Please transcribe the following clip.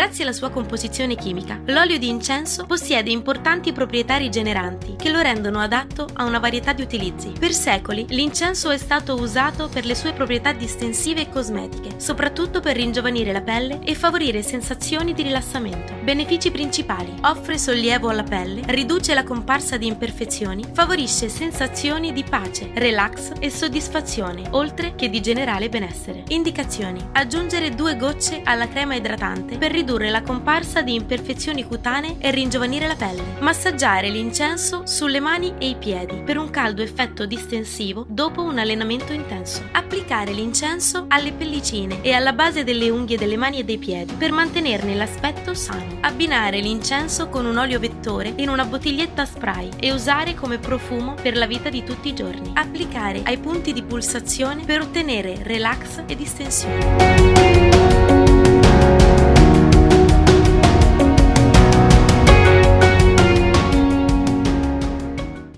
Grazie alla sua composizione chimica, l'olio di incenso possiede importanti proprietà rigeneranti che lo rendono adatto a una varietà di utilizzi. Per secoli l'incenso è stato usato per le sue proprietà distensive e cosmetiche, soprattutto per ringiovanire la pelle e favorire sensazioni di rilassamento. Benefici principali: offre sollievo alla pelle, riduce la comparsa di imperfezioni, favorisce sensazioni di pace, relax e soddisfazione, oltre che di generale benessere. Indicazioni: aggiungere due gocce alla crema idratante per ridurre la comparsa di imperfezioni cutanee e ringiovanire la pelle. Massaggiare l'incenso sulle mani e i piedi per un caldo effetto distensivo dopo un allenamento intenso. Applicare l'incenso alle pellicine e alla base delle unghie delle mani e dei piedi per mantenerne l'aspetto sano. Abbinare l'incenso con un olio vettore in una bottiglietta spray e usare come profumo per la vita di tutti i giorni. Applicare ai punti di pulsazione per ottenere relax e distensione.